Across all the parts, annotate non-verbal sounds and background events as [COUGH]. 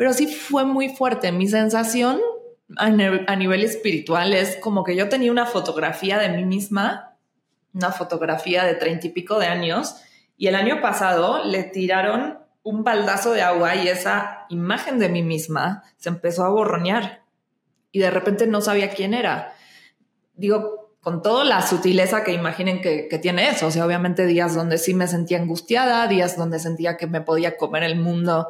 pero sí fue muy fuerte. Mi sensación a, nivel espiritual es como que yo tenía una fotografía de mí misma, una fotografía de treinta y pico de años, y el año pasado le tiraron un baldazo de agua y esa imagen de mí misma se empezó a borronear y de repente no sabía quién era. Digo, con toda la sutileza que imaginen que, tiene eso, o sea, obviamente días donde sí me sentía angustiada, días donde sentía que me podía comer el mundo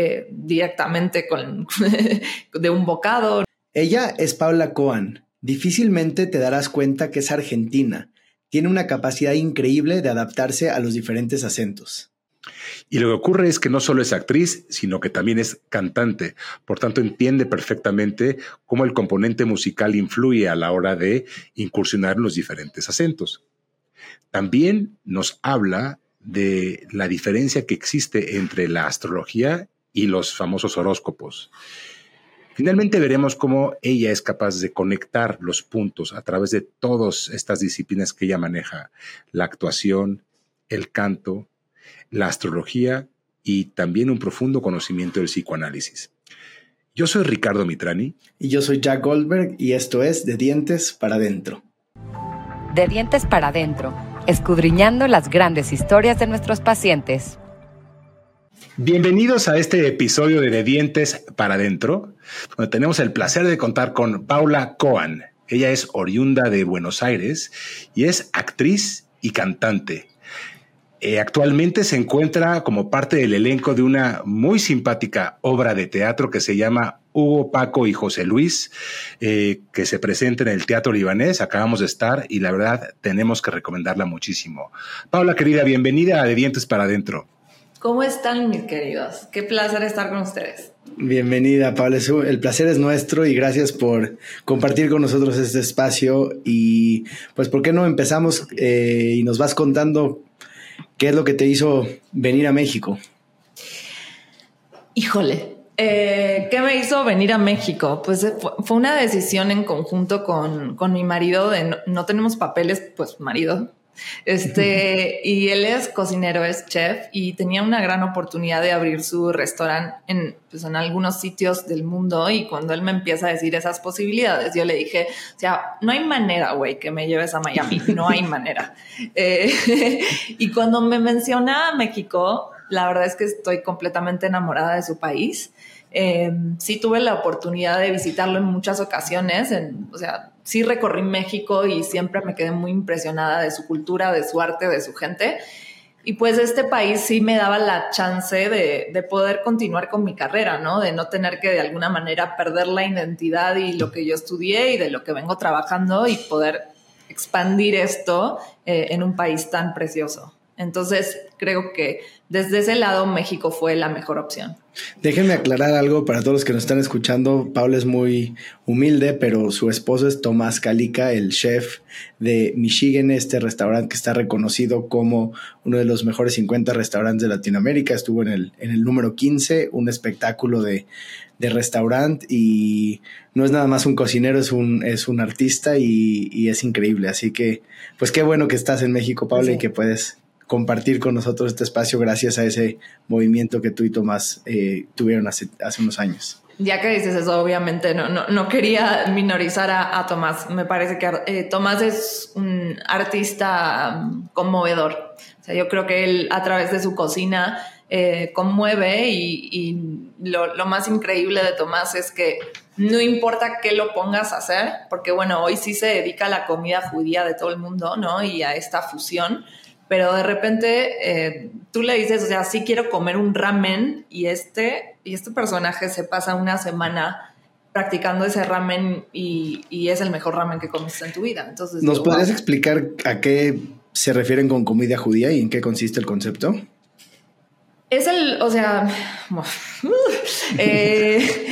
eh, directamente con, [LAUGHS] de un bocado. Ella es Paula Coan. Difícilmente te darás cuenta que es argentina. Tiene una capacidad increíble de adaptarse a los diferentes acentos. Y lo que ocurre es que no solo es actriz, sino que también es cantante. Por tanto, entiende perfectamente cómo el componente musical influye a la hora de incursionar en los diferentes acentos. También nos habla de la diferencia que existe entre la astrología y los famosos horóscopos. Finalmente veremos cómo ella es capaz de conectar los puntos a través de todas estas disciplinas que ella maneja, la actuación, el canto, la astrología y también un profundo conocimiento del psicoanálisis. Yo soy Ricardo Mitrani. Y yo soy Jack Goldberg y esto es De Dientes para Adentro. De Dientes para Adentro, escudriñando las grandes historias de nuestros pacientes. Bienvenidos a este episodio de De Dientes para Adentro, donde tenemos el placer de contar con Paula Coan. Ella es oriunda de Buenos Aires y es actriz y cantante. Eh, actualmente se encuentra como parte del elenco de una muy simpática obra de teatro que se llama Hugo, Paco y José Luis, eh, que se presenta en el Teatro Libanés. Acabamos de estar y la verdad tenemos que recomendarla muchísimo. Paula, querida, bienvenida a De Dientes para Adentro. ¿Cómo están, mis queridos? Qué placer estar con ustedes. Bienvenida, Paula. El placer es nuestro y gracias por compartir con nosotros este espacio. Y pues, ¿por qué no empezamos eh, y nos vas contando ¿Qué es lo que te hizo venir a México? Híjole, eh, ¿qué me hizo venir a México? Pues eh, fue una decisión en conjunto con, mi marido de no, tenemos papeles, pues marido, este, y él es cocinero, es chef y tenía una gran oportunidad de abrir su restaurante en, pues, en algunos sitios del mundo. Y cuando él me empieza a decir esas posibilidades, yo le dije, o sea, no hay manera, güey, que me lleves a Miami, no hay manera. [LAUGHS] Eh, [LAUGHS] y cuando me menciona México, la verdad es que estoy completamente enamorada de su país. Eh, sí tuve la oportunidad de visitarlo en muchas ocasiones, en, o sea, sí recorrí México y siempre me quedé muy impresionada de su cultura, de su arte, de su gente. Y pues este país sí me daba la chance de, de, poder continuar con mi carrera, ¿no? De no tener que de alguna manera perder la identidad y lo que yo estudié y de lo que vengo trabajando y poder expandir esto eh, en un país tan precioso. Entonces, creo que desde ese lado México fue la mejor opción. Déjenme aclarar algo para todos los que nos están escuchando. Paula es muy humilde, pero su esposo es Tomás Calica, el chef de Michigan, este restaurante que está reconocido como uno de los mejores 50 restaurantes de Latinoamérica. Estuvo en el, en el número 15, un espectáculo de, de restaurante y no es nada más un cocinero, es un, es un artista y, es increíble. Así que, pues qué bueno que estás en México, Paula, y que puedes compartir con nosotros este espacio gracias a ese movimiento que tú y Tomás eh, tuvieron hace, hace unos años. Ya que dices eso, obviamente no, no, no quería minorizar a, Tomás. Me parece que eh, Tomás es un artista mm, conmovedor. O sea, yo creo que él a través de su cocina eh, conmueve y, y lo, lo, más increíble de Tomás es que no importa qué lo pongas a hacer, porque bueno, hoy sí se dedica a la comida judía de todo el mundo, ¿no? Y a esta fusión pero de repente eh, tú le dices, o sea, sí quiero comer un ramen y este, y este personaje se pasa una semana practicando ese ramen y, es el mejor ramen que comiste en tu vida. Entonces, ¿Nos podrías explicar a qué se refieren con comida judía y en qué consiste el concepto? Es el, o sea, [LAUGHS] eh,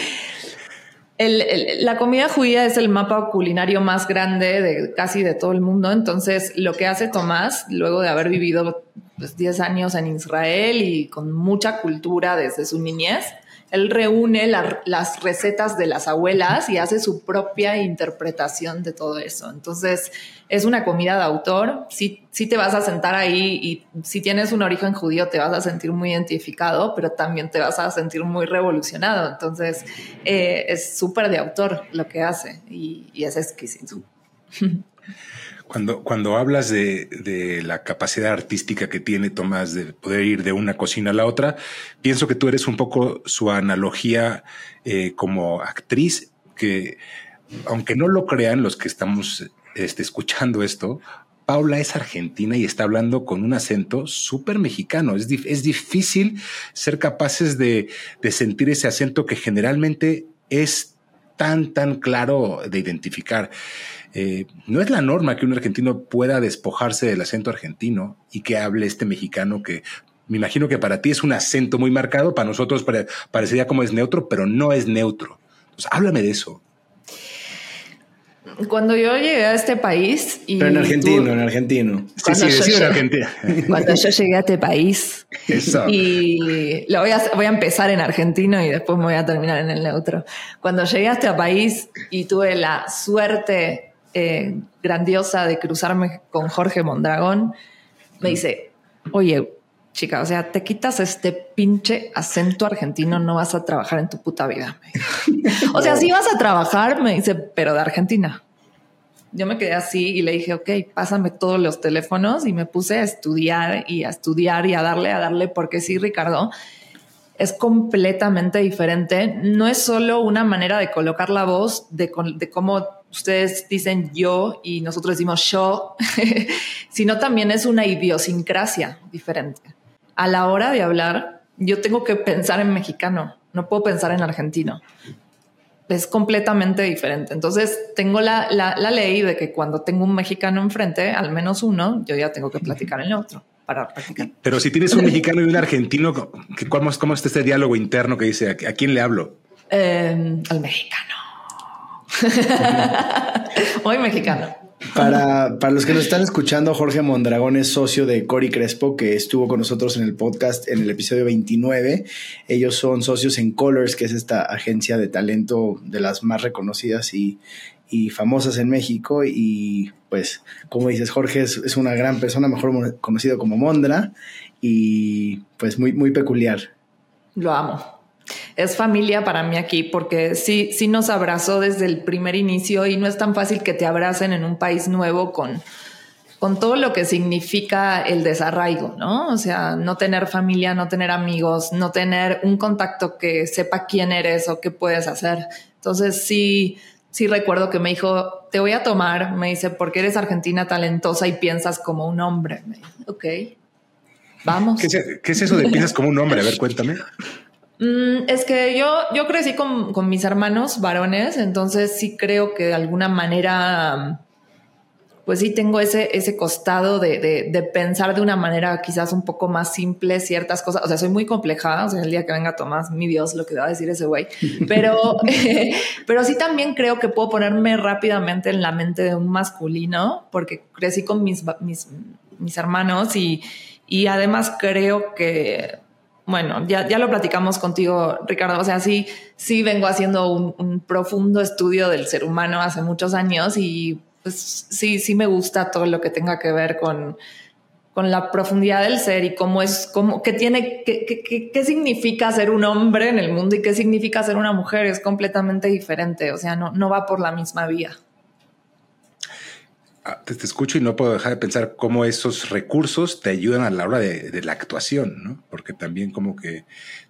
la comida judía es el mapa culinario más grande de casi de todo el mundo. Entonces, lo que hace Tomás, luego de haber vivido pues, 10 años en Israel y con mucha cultura desde su niñez, él reúne las recetas de las abuelas y hace su propia interpretación de todo eso. Entonces, es una comida de autor. Sí, sí te vas a sentar ahí y si tienes un origen judío te vas a sentir muy identificado, pero también te vas a sentir muy revolucionado. Entonces, eh, es súper de autor lo que hace y, y es exquisito. [LAUGHS] Cuando, cuando hablas de, la capacidad artística que tiene Tomás de poder ir de una cocina a la otra, pienso que tú eres un poco su analogía eh, como actriz, que aunque no lo crean los que estamos este, escuchando esto, Paula es argentina y está hablando con un acento súper mexicano. Es, es, difícil ser capaces de, de sentir ese acento que generalmente es tan, tan claro de identificar. Eh, no es la norma que un argentino pueda despojarse del acento argentino y que hable este mexicano que me imagino que para ti es un acento muy marcado, para nosotros parecería como es neutro, pero no es neutro. Entonces, háblame de eso. Cuando yo llegué a este país. Y pero en argentino, en argentino. Sí, sí, sí, en argentino. [LAUGHS] Cuando yo llegué a este país. Eso. Y lo voy a, voy a empezar en argentino y después me voy a terminar en el neutro. Cuando llegué a este país y tuve la suerte eh, grandiosa de cruzarme con Jorge Mondragón, me dice, oye, chica, o sea, te quitas este pinche acento argentino, no vas a trabajar en tu puta vida. [LAUGHS] o sea, sí vas a trabajar, me dice, pero de Argentina. Yo me quedé así y le dije, ok, pásame todos los teléfonos y me puse a estudiar y a estudiar y a darle, a darle, porque sí, Ricardo, es completamente diferente. No es solo una manera de colocar la voz, de, de cómo ustedes dicen yo y nosotros decimos yo, [LAUGHS] sino también es una idiosincrasia diferente. A la hora de hablar, yo tengo que pensar en mexicano, no puedo pensar en argentino. Es completamente diferente. Entonces, tengo la, ley de que cuando tengo un mexicano enfrente, al menos uno, yo ya tengo que platicar en el otro para practicar. Pero si tienes un mexicano y un argentino, ¿cómo, cómo está este diálogo interno que dice a, quién le hablo? Eh, al mexicano. Muy mexicano. Para, para, los que nos están escuchando, Jorge Mondragón es socio de Cori Crespo, que estuvo con nosotros en el podcast en el episodio 29. Ellos son socios en Colors, que es esta agencia de talento de las más reconocidas y, y famosas en México. Y pues, como dices, Jorge es, es, una gran persona, mejor conocido como Mondra, y pues muy, muy peculiar. Lo amo es familia para mí aquí porque sí, sí nos abrazó desde el primer inicio y no es tan fácil que te abracen en un país nuevo con, con todo lo que significa el desarraigo, ¿no? O sea, no tener familia, no tener amigos, no tener un contacto que sepa quién eres o qué puedes hacer. Entonces sí, sí recuerdo que me dijo, te voy a tomar, me dice, porque eres argentina talentosa y piensas como un hombre. Me ok, vamos. ¿Qué es, ¿Qué es eso de piensas como un hombre? A ver, cuéntame. Mm, es que yo, yo crecí con, con, mis hermanos varones, entonces sí creo que de alguna manera, pues sí tengo ese, ese costado de, de, de, pensar de una manera quizás un poco más simple ciertas cosas. O sea, soy muy compleja, o sea, el día que venga Tomás, mi Dios, lo que va a decir ese güey. [LAUGHS] Pero, [LAUGHS] pero sí también creo que puedo ponerme rápidamente en la mente de un masculino, porque crecí con mis, mis, mis hermanos y, y además creo que bueno, ya, ya lo platicamos contigo, Ricardo. O sea, sí, sí vengo haciendo un, profundo estudio del ser humano hace muchos años y pues sí, sí me gusta todo lo que tenga que ver con, con la profundidad del ser y cómo es, cómo, qué tiene, qué, qué, qué, significa ser un hombre en el mundo y qué significa ser una mujer. Es completamente diferente. O sea, no, no va por la misma vía. Ah, te, escucho y no puedo dejar de pensar cómo esos recursos te ayudan a la hora de, la actuación, ¿no? Porque también como que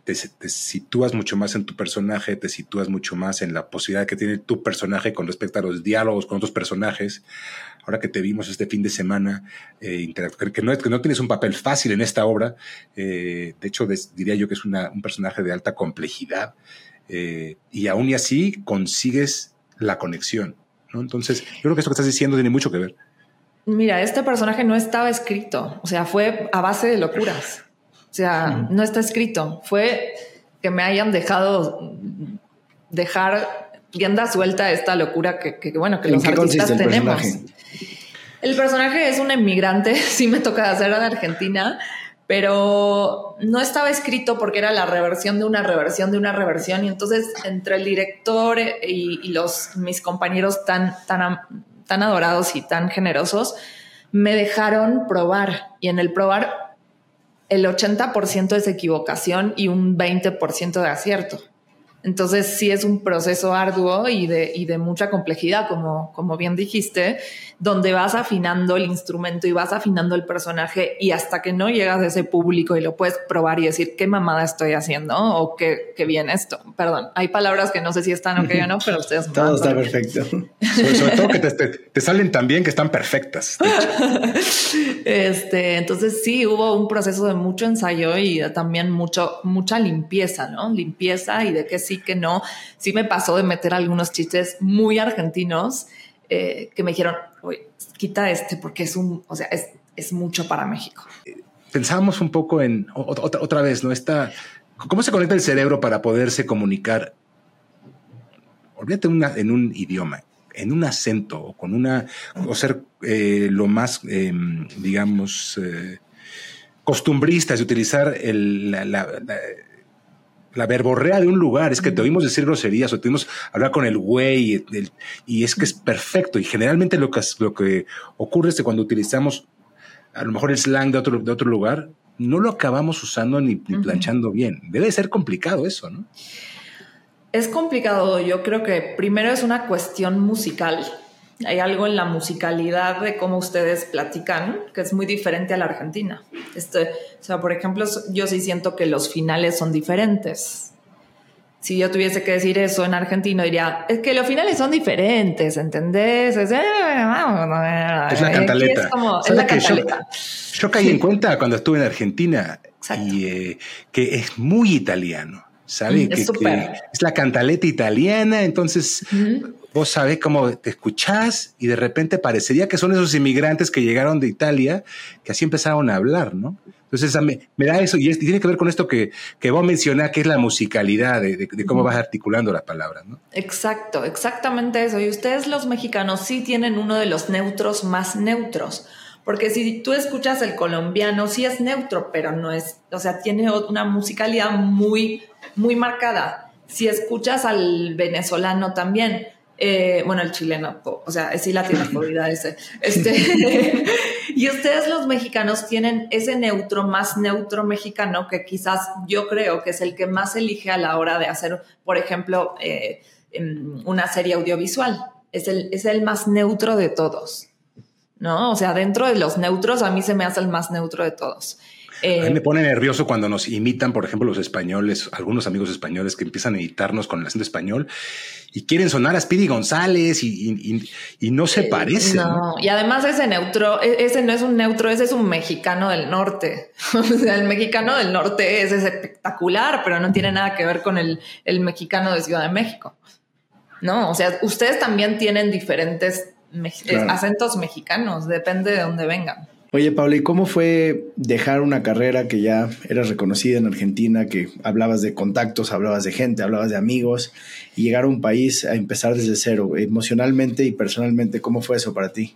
te, sitúas mucho más en tu personaje, te sitúas mucho más en la posibilidad que tiene tu personaje con respecto a los diálogos con otros personajes. Ahora que te vimos este fin de semana, eh, que, no, que no tienes un papel fácil en esta obra, eh, de hecho diría yo que es un personaje de alta complejidad, eh, y aún y así consigues la conexión entonces, yo creo que esto que estás diciendo tiene mucho que ver. Mira, este personaje no estaba escrito, o sea, fue a base de locuras. O sea, no está escrito. Fue que me hayan dejado dejar rienda suelta esta locura que, bueno, que los artistas tenemos. El personaje es un emigrante, [LAUGHS] sí me toca hacer en Argentina, pero no estaba escrito porque era la reversión de una reversión de una reversión y entonces entre el director y, los mis compañeros tan tan tan adorados y tan generosos me dejaron probar y en el probar el 80% es equivocación y un 20% de acierto. Entonces sí es un proceso arduo y de, y de mucha complejidad, como, como bien dijiste, donde vas afinando el instrumento y vas afinando el personaje y hasta que no llegas a ese público y lo puedes probar y decir qué mamada estoy haciendo o qué, qué bien esto. Perdón, hay palabras que no sé si están ok o no, pero ustedes... [LAUGHS] Todo está perfecto. Sobre, todo que te, salen tan bien que están perfectas. [LAUGHS] este, entonces sí, hubo un proceso de mucho ensayo y también mucho, mucha limpieza, ¿no? Limpieza y de que sí que no. Sí me pasó de meter algunos chistes muy argentinos eh, que me dijeron, oye, quita este porque es un, o sea, es, es mucho para México. Pensábamos un poco en otra, otra vez, ¿no? Esta, ¿Cómo se conecta el cerebro para poderse comunicar? Olvídate en un idioma, en un acento o con una, o ser eh, lo más, em, digamos, eh, costumbristas de utilizar el, la verborrea de un lugar, es que te oímos decir groserías o te oímos hablar con el güey y es que es perfecto. Y generalmente lo que, lo que ocurre es que cuando utilizamos a lo mejor el slang de otro, de otro lugar, no lo acabamos usando ni, planchando bien. Debe ser complicado eso, ¿no? Es complicado. Yo creo que primero es una cuestión musical. Hay algo en la musicalidad de cómo ustedes platican que es muy diferente a la Argentina. Este, o sea, por ejemplo, yo sí siento que los finales son diferentes. Si yo tuviese que decir eso en argentino, diría, es que los finales son diferentes, ¿entendés? Es, eh, es la cantaleta. Es, como, es la cantaleta. Yo, caí en cuenta cuando estuve en Argentina y eh, que es muy italiano. ¿Sabe? Mm, es, que, es la cantaleta italiana, entonces vos sabés cómo te escuchás y de repente parecería que son esos inmigrantes que llegaron de Italia que así empezaron a hablar, ¿no? Entonces me, me da eso y, tiene que ver con esto que, que vos mencionás, que es la musicalidad de, cómo vas articulando las palabras, ¿no? Exacto, exactamente eso. Y ustedes los mexicanos sí tienen uno de los neutros más neutros. Porque si tú escuchas el colombiano, sí es neutro, pero no es, o sea, tiene una musicalidad muy, muy marcada. Si escuchas al venezolano también, eh, bueno, el chileno, o sea, sí la tiene ese. Este, [LAUGHS] y ustedes los mexicanos tienen ese neutro más neutro mexicano que quizás yo creo que es el que más elige a la hora de hacer, por ejemplo, eh, una serie audiovisual. Es el, es el más neutro de todos. ¿No? O sea, dentro de los neutros, a mí se me hace el más neutro de todos. A mí me pone nervioso cuando nos imitan, por ejemplo, los españoles, algunos amigos españoles que empiezan a editarnos con el acento español y quieren sonar a Speedy González y, no se parece. No. y además ese neutro, e, ese no es un neutro, ese es un mexicano del norte. [LAUGHS] o sea, el mexicano del norte es, espectacular, pero no tiene nada que ver con el, el, mexicano de Ciudad de México. No, o sea, ustedes también tienen diferentes acentos mexicanos, depende de dónde vengan. Oye, Pablo, ¿y cómo fue dejar una carrera que ya eras reconocida en Argentina, que hablabas de contactos, hablabas de gente, hablabas de amigos, y llegar a un país a empezar desde cero, emocionalmente y personalmente? ¿Cómo fue eso para ti?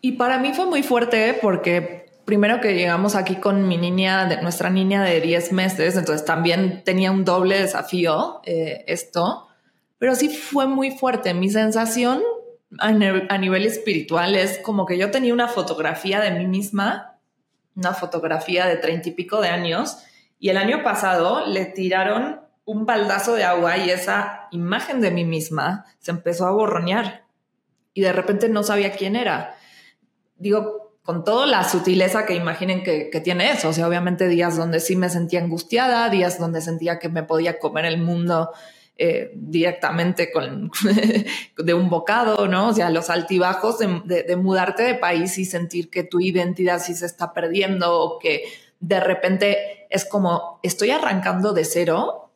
Y para mí fue muy fuerte porque primero que llegamos aquí con mi niña, de, nuestra niña de 10 meses, entonces también tenía un doble desafío eh, esto, pero sí fue muy fuerte. Mi sensación a, nivel espiritual es como que yo tenía una fotografía de mí misma, una fotografía de treinta y pico de años, y el año pasado le tiraron un baldazo de agua y esa imagen de mí misma se empezó a borronear y de repente no sabía quién era. Digo, con toda la sutileza que imaginen que, que, tiene eso, o sea, obviamente días donde sí me sentía angustiada, días donde sentía que me podía comer el mundo eh, directamente con, [LAUGHS] de un bocado, ¿no? O sea, los altibajos de, mudarte de país y sentir que tu identidad sí se está perdiendo o que de repente es como, estoy arrancando de cero,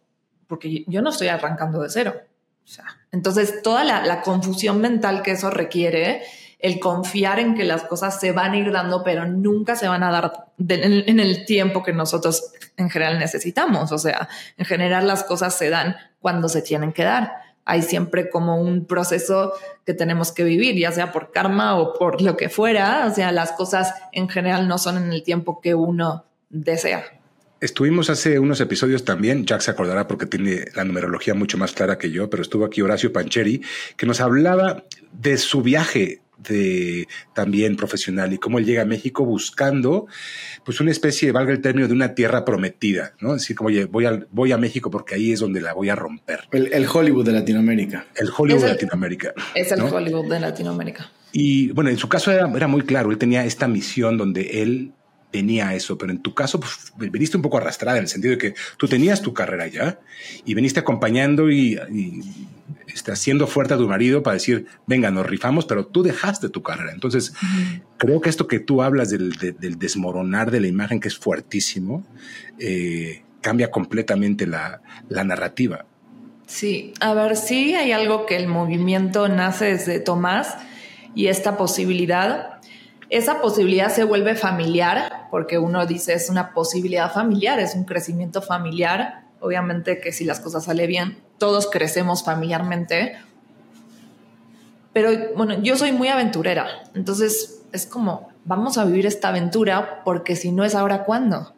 porque yo no estoy arrancando de cero. O sea, entonces, toda la, confusión mental que eso requiere, el confiar en que las cosas se van a ir dando, pero nunca se van a dar en, el tiempo que nosotros en general necesitamos. O sea, en general las cosas se dan cuando se tienen que dar. hay siempre como un proceso que tenemos que vivir, ya sea por karma o por lo que fuera. O sea, las cosas en general no son en el tiempo que uno desea. Estuvimos hace unos episodios también, Jack se acordará porque tiene la numerología mucho más clara que yo, pero estuvo aquí Horacio Pancheri, que nos hablaba de su viaje de también profesional y cómo él llega a México buscando pues una especie, valga el término, de una tierra prometida, ¿no? Decir como, oye, voy a, voy a México porque ahí es donde la voy a romper. El, Hollywood de Latinoamérica. El Hollywood de Latinoamérica. Es el Hollywood de Latinoamérica. Y bueno, en su caso era, era muy claro, él tenía esta misión donde él tenía eso, pero en tu caso pues, veniste un poco arrastrada en el sentido de que tú tenías tu carrera ya y veniste acompañando y, este, haciendo fuerte a tu marido para decir, venga, nos rifamos, pero tú dejaste tu carrera. Entonces, creo que esto que tú hablas del, desmoronar de la imagen, que es fuertísimo, eh, cambia completamente la, la narrativa. Sí, a ver, sí hay algo que el movimiento nace desde Tomás y esta posibilidad esa posibilidad se vuelve familiar, porque uno dice es una posibilidad familiar, es un crecimiento familiar. Obviamente que si las cosas salen bien, todos crecemos familiarmente. Pero bueno, yo soy muy aventurera, entonces es como, vamos a vivir esta aventura porque si no es ahora, ¿cuándo?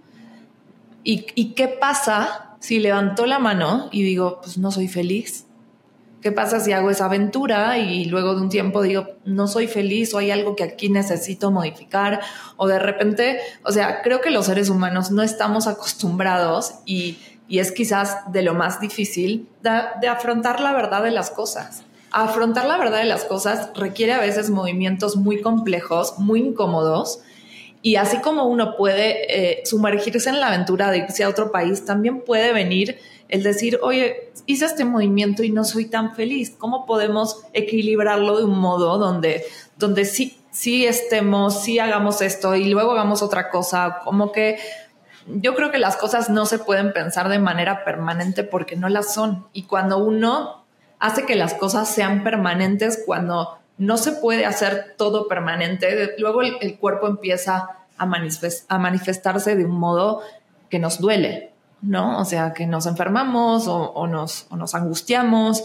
¿Y, y qué pasa si levanto la mano y digo, pues no soy feliz? ¿Qué pasa si hago esa aventura y luego de un tiempo digo, no soy feliz o hay algo que aquí necesito modificar? O de repente, o sea, creo que los seres humanos no estamos acostumbrados y, es quizás de lo más difícil de, afrontar la verdad de las cosas. Afrontar la verdad de las cosas requiere a veces movimientos muy complejos, muy incómodos. Y así como uno puede eh, sumergirse en la aventura de irse a otro país, también puede venir el decir, oye, hice este movimiento y no soy tan feliz. ¿Cómo podemos equilibrarlo de un modo donde, donde sí, sí estemos, sí hagamos esto y luego hagamos otra cosa? Como que yo creo que las cosas no se pueden pensar de manera permanente porque no las son. Y cuando uno hace que las cosas sean permanentes, cuando no se puede hacer todo permanente, luego el, cuerpo empieza a, a manifestarse de un modo que nos duele. ¿No? O sea, que nos enfermamos o, nos, nos angustiamos.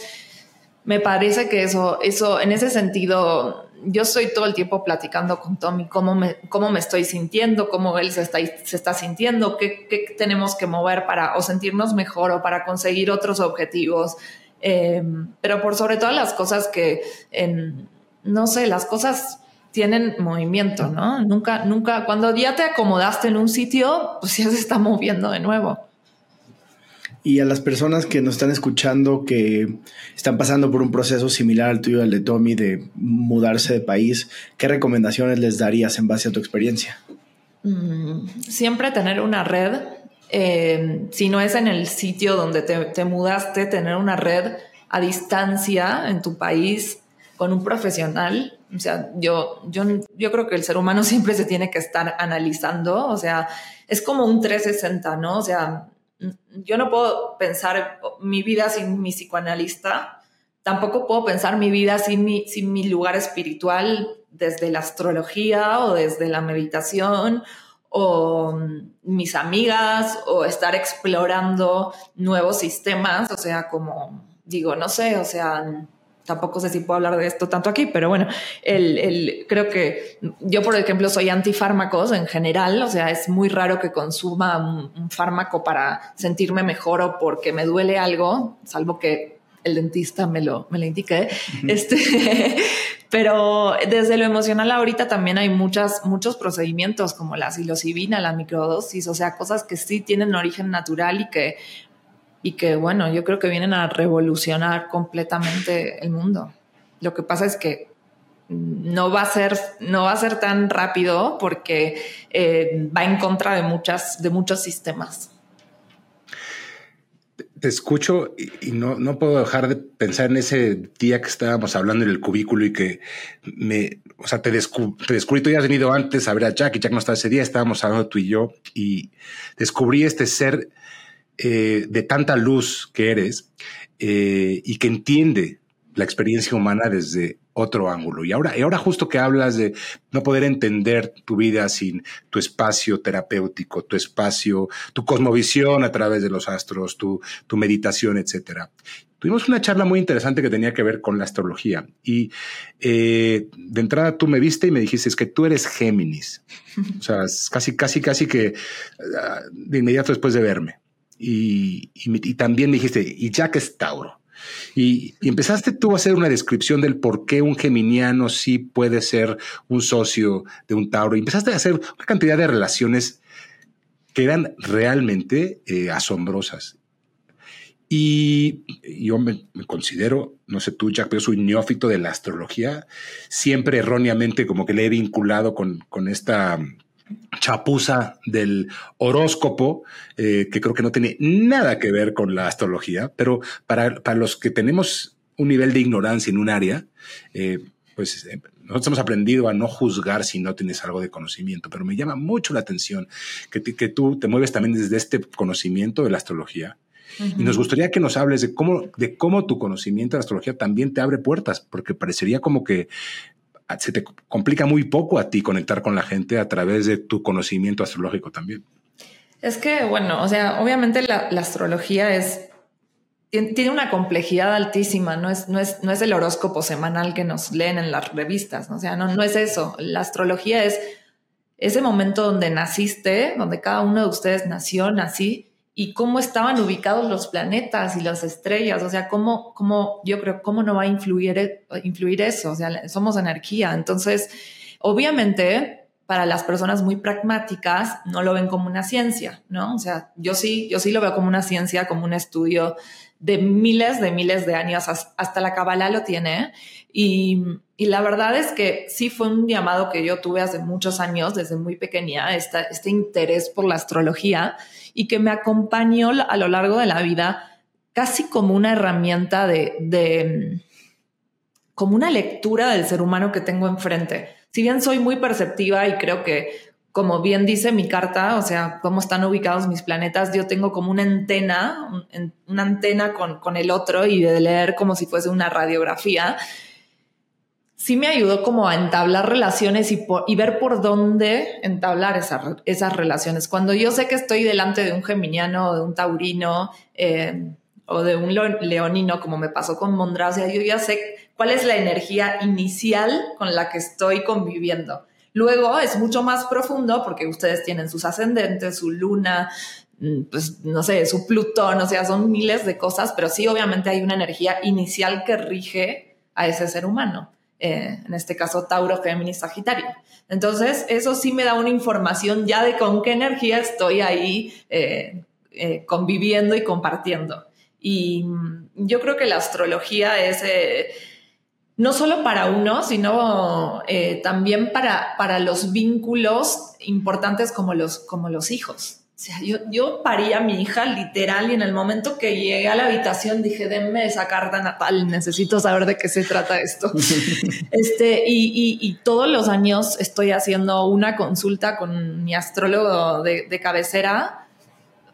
Me parece que eso, eso, en ese sentido, yo estoy todo el tiempo platicando con Tommy cómo me, cómo me estoy sintiendo, cómo él se está, se está sintiendo, qué, qué tenemos que mover para o sentirnos mejor o para conseguir otros objetivos. Em, pero por sobre todas las cosas que, no sé, las cosas tienen movimiento, ¿no? Nunca, nunca, cuando ya te acomodaste en un sitio, pues ya se está moviendo de nuevo. Y a las personas que nos están escuchando que están pasando por un proceso similar al tuyo, al de Tommy, de mudarse de país, ¿qué recomendaciones les darías en base a tu experiencia? Mm, siempre tener una red. Eh, si no es en el sitio donde te, mudaste, tener una red a distancia en tu país con un profesional. O sea, yo, yo, yo creo que el ser humano [LAUGHS] siempre se tiene que estar analizando. O sea, es como un 360, ¿no? O sea, yo no puedo pensar mi vida sin mi psicoanalista, tampoco puedo pensar mi vida sin mi, lugar espiritual desde la astrología o desde la meditación o mis amigas o estar explorando nuevos sistemas, o sea, como digo, no sé, o sea, tampoco sé si puedo hablar de esto tanto aquí, pero bueno, el, creo que yo, por ejemplo, soy antifármacos en general, o sea, es muy raro que consuma un, fármaco para sentirme mejor o porque me duele algo, salvo que el dentista me lo, me lo indique. Este, [LAUGHS] pero desde lo emocional ahorita también hay muchas, muchos procedimientos como la psilocibina, la microdosis, o sea, cosas que sí tienen origen natural y que y que bueno, yo creo que vienen a revolucionar completamente el mundo. Lo que pasa es que no va a ser, no va a ser tan rápido porque eh, va en contra de muchas, de muchos sistemas. Te escucho y, no, no puedo dejar de pensar en ese día que estábamos hablando en el cubículo y que me, o sea, te, te descubrí, tú ya has venido antes a ver a Jack y Jack no estaba ese día, estábamos hablando tú y yo y descubrí este ser eh, de tanta luz que eres eh, y que entiende la experiencia humana desde otro ángulo. Y ahora, y ahora justo que hablas de no poder entender tu vida sin tu espacio terapéutico, tu espacio, tu cosmovisión a través de los astros, tu, tu meditación, etcétera. Tuvimos una charla muy interesante que tenía que ver con la astrología. Y eh, de entrada tú me viste y me dijiste es que tú eres Géminis. O sea, casi, casi, casi que ah, de inmediato después de verme. Y, también dijiste, y Jack es Tauro. Y, empezaste tú a hacer una descripción del por qué un geminiano sí puede ser un socio de un Tauro. Y empezaste a hacer una cantidad de relaciones que eran realmente eh, asombrosas. Y yo me, considero, no sé tú, Jack, pero soy neófito de la astrología, siempre erróneamente como que le he vinculado con, con esta chapuza del horóscopo, eh, que creo que no tiene nada que ver con la astrología, pero para, para los que tenemos un nivel de ignorancia en un área, eh, pues eh, nosotros hemos aprendido a no juzgar si no tienes algo de conocimiento, pero me llama mucho la atención que, que tú te mueves también desde este conocimiento de la astrología. Y nos gustaría que nos hables de cómo, de cómo tu conocimiento de la astrología también te abre puertas, porque parecería como que se te complica muy poco a ti conectar con la gente a través de tu conocimiento astrológico también. Es que, bueno, o sea, obviamente la, astrología es tiene una complejidad altísima, no es, no, es, no es el horóscopo semanal que nos leen en las revistas, o sea, no, no es eso. La astrología es ese momento donde naciste, donde cada uno de ustedes nació, nací, y cómo estaban ubicados los planetas y las estrellas, o sea, cómo, cómo yo creo, cómo no va a influir, influir eso, o sea, somos energía, entonces, obviamente, para las personas muy pragmáticas no lo ven como una ciencia, ¿no? O sea, yo sí, yo sí lo veo como una ciencia, como un estudio de miles de miles de años, hasta la Kabbalah lo tiene. Y, y, la verdad es que sí fue un llamado que yo tuve hace muchos años, desde muy pequeña, este interés por la astrología y que me acompañó a lo largo de la vida casi como una herramienta de, de como una lectura del ser humano que tengo enfrente. Si bien soy muy perceptiva y creo que, como bien dice mi carta, o sea, cómo están ubicados mis planetas, yo tengo como una antena, una antena con, con el otro y de leer como si fuese una radiografía sí me ayudó como a entablar relaciones y, ver por dónde entablar esas relaciones. Cuando yo sé que estoy delante de un geminiano o de un taurino eh, o de un leonino, como me pasó con Mondra, yo ya sé cuál es la energía inicial con la que estoy conviviendo. Luego es mucho más profundo porque ustedes tienen sus ascendentes, su luna, mm, pues no sé, su Plutón, o sea, son miles de cosas, pero sí obviamente hay una energía inicial que rige a ese ser humano. Eh, en este caso Tauro, Géminis, Sagitario. Entonces, eso sí me da una información ya de con qué energía estoy ahí eh, eh, conviviendo y compartiendo. Y mm, yo creo que la astrología es no solo para uno, sino también para, para los vínculos importantes como los, como los hijos. Sea, yo, yo parí a mi hija literal y en el momento que llegué a la habitación dije, denme esa carta natal, necesito saber de qué se trata esto. [LAUGHS] este, y, y, todos los años estoy haciendo una consulta con mi astrólogo de, de cabecera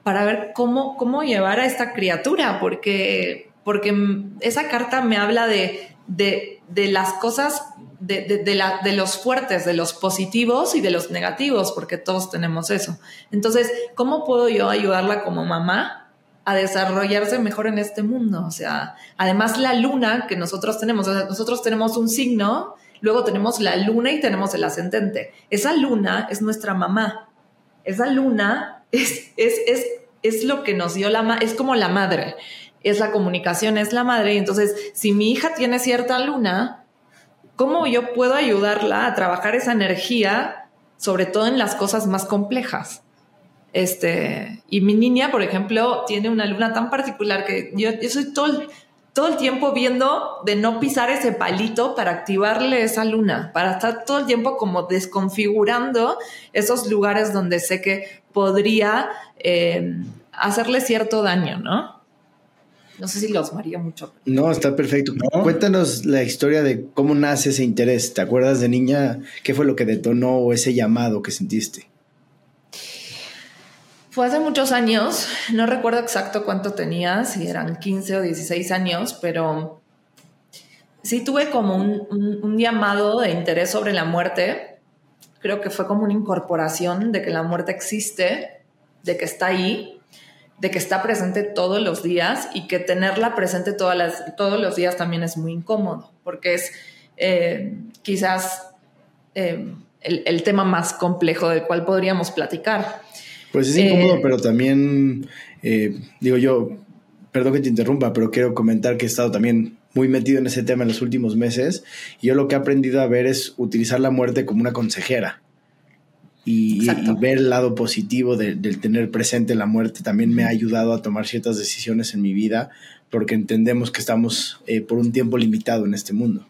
para ver cómo, cómo llevar a esta criatura, porque, porque esa carta me habla de, de, de las cosas de, la, de, los fuertes, de los positivos y de los negativos, porque todos tenemos eso. Entonces, ¿cómo puedo yo ayudarla como mamá a desarrollarse mejor en este mundo? O sea, además la luna que nosotros tenemos, nosotros tenemos un signo, luego tenemos la luna y tenemos el ascendente. Esa luna es nuestra mamá. Esa luna es, es, es, es lo que nos dio la es como la madre. Es la comunicación, es la madre. Y entonces, si mi hija tiene cierta luna, ¿Cómo yo puedo ayudarla a trabajar esa energía, sobre todo en las cosas más complejas? Este, y mi niña, por ejemplo, tiene una luna tan particular que yo, yo soy todo, todo el tiempo viendo de no pisar ese palito para activarle esa luna, para estar todo el tiempo como desconfigurando esos lugares donde sé que podría eh, hacerle cierto daño, ¿no? No sé si los maría mucho. No, está perfecto. Cuéntanos la historia de cómo nace ese interés. ¿Te acuerdas de niña? ¿Qué fue lo que detonó ese llamado que sentiste? Fue hace muchos años, no recuerdo exacto cuánto tenía, si eran 15 o 16 años, pero sí tuve como un, llamado de interés sobre la muerte. Creo que fue como una incorporación de que la muerte existe, de que está ahí, de que está presente todos los días y que tenerla presente todas las, todos los días también es muy incómodo, porque es eh, quizás eh, el, tema más complejo del cual podríamos platicar. Pues es incómodo, eh, pero también, digo yo, perdón que te interrumpa, pero quiero comentar que he estado también muy metido en ese tema en los últimos meses. Y yo lo que he aprendido a ver es utilizar la muerte como una consejera. Y, ver el lado positivo del tener presente la muerte también me ha ayudado a tomar ciertas decisiones en mi vida porque entendemos que estamos eh, por un tiempo limitado en este mundo.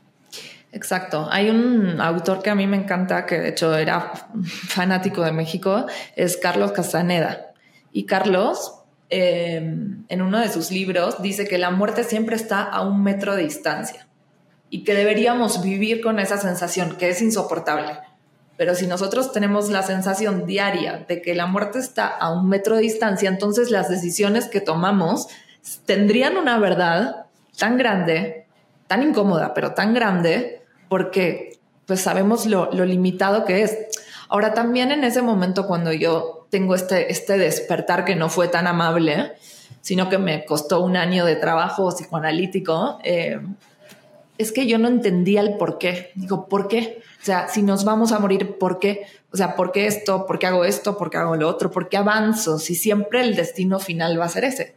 Exacto. Hay un autor que a mí me encanta, que de hecho era [LAUGHS] fanático de México, es Carlos Castaneda. Y Carlos Em, en uno de sus libros, dice que la muerte siempre está a un metro de distancia y que deberíamos vivir con esa sensación que es insoportable. Pero si nosotros tenemos la sensación diaria de que la muerte está a un metro de distancia, entonces las decisiones que tomamos tendrían una verdad tan grande, tan incómoda, pero tan grande, porque pues sabemos lo, limitado que es. Ahora también en ese momento cuando yo tengo este, este despertar que no fue tan amable, sino que me costó un año de trabajo psicoanalítico, eh, es que yo no entendía el por qué. Digo, ¿por qué? O sea, si nos vamos a morir, ¿por qué? O sea, ¿por qué esto? ¿Por qué hago esto? ¿Por qué hago lo otro? ¿Por qué avanzo? Si siempre el destino final va a ser ese.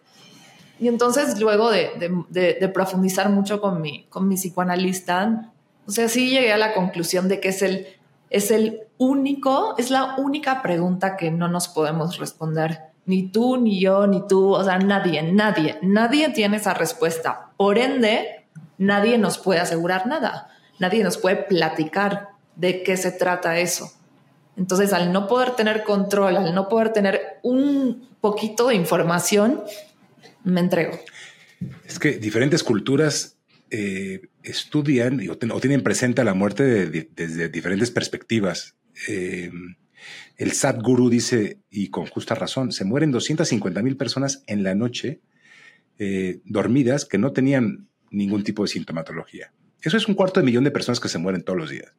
Y entonces, luego de, profundizar mucho con mi, con mi psicoanalista, o sea, sí llegué a la conclusión de que es el, es el único, es la única pregunta que no nos podemos responder. Ni tú, ni yo, ni tú, o sea, nadie, nadie, nadie tiene esa respuesta. Por ende, nadie nos puede asegurar nada. Nadie nos puede platicar de qué se trata eso. Entonces, al no poder tener control, al no poder tener un poquito de información, me entrego. Es que diferentes culturas eh, estudian o, tienen presente la muerte desde diferentes perspectivas. Eh, el Sadhguru dice, y con justa razón, se mueren 250 mil personas en la noche eh, dormidas que no tenían ningún tipo de sintomatología. Eso es un cuarto de millón de personas que se mueren todos los días.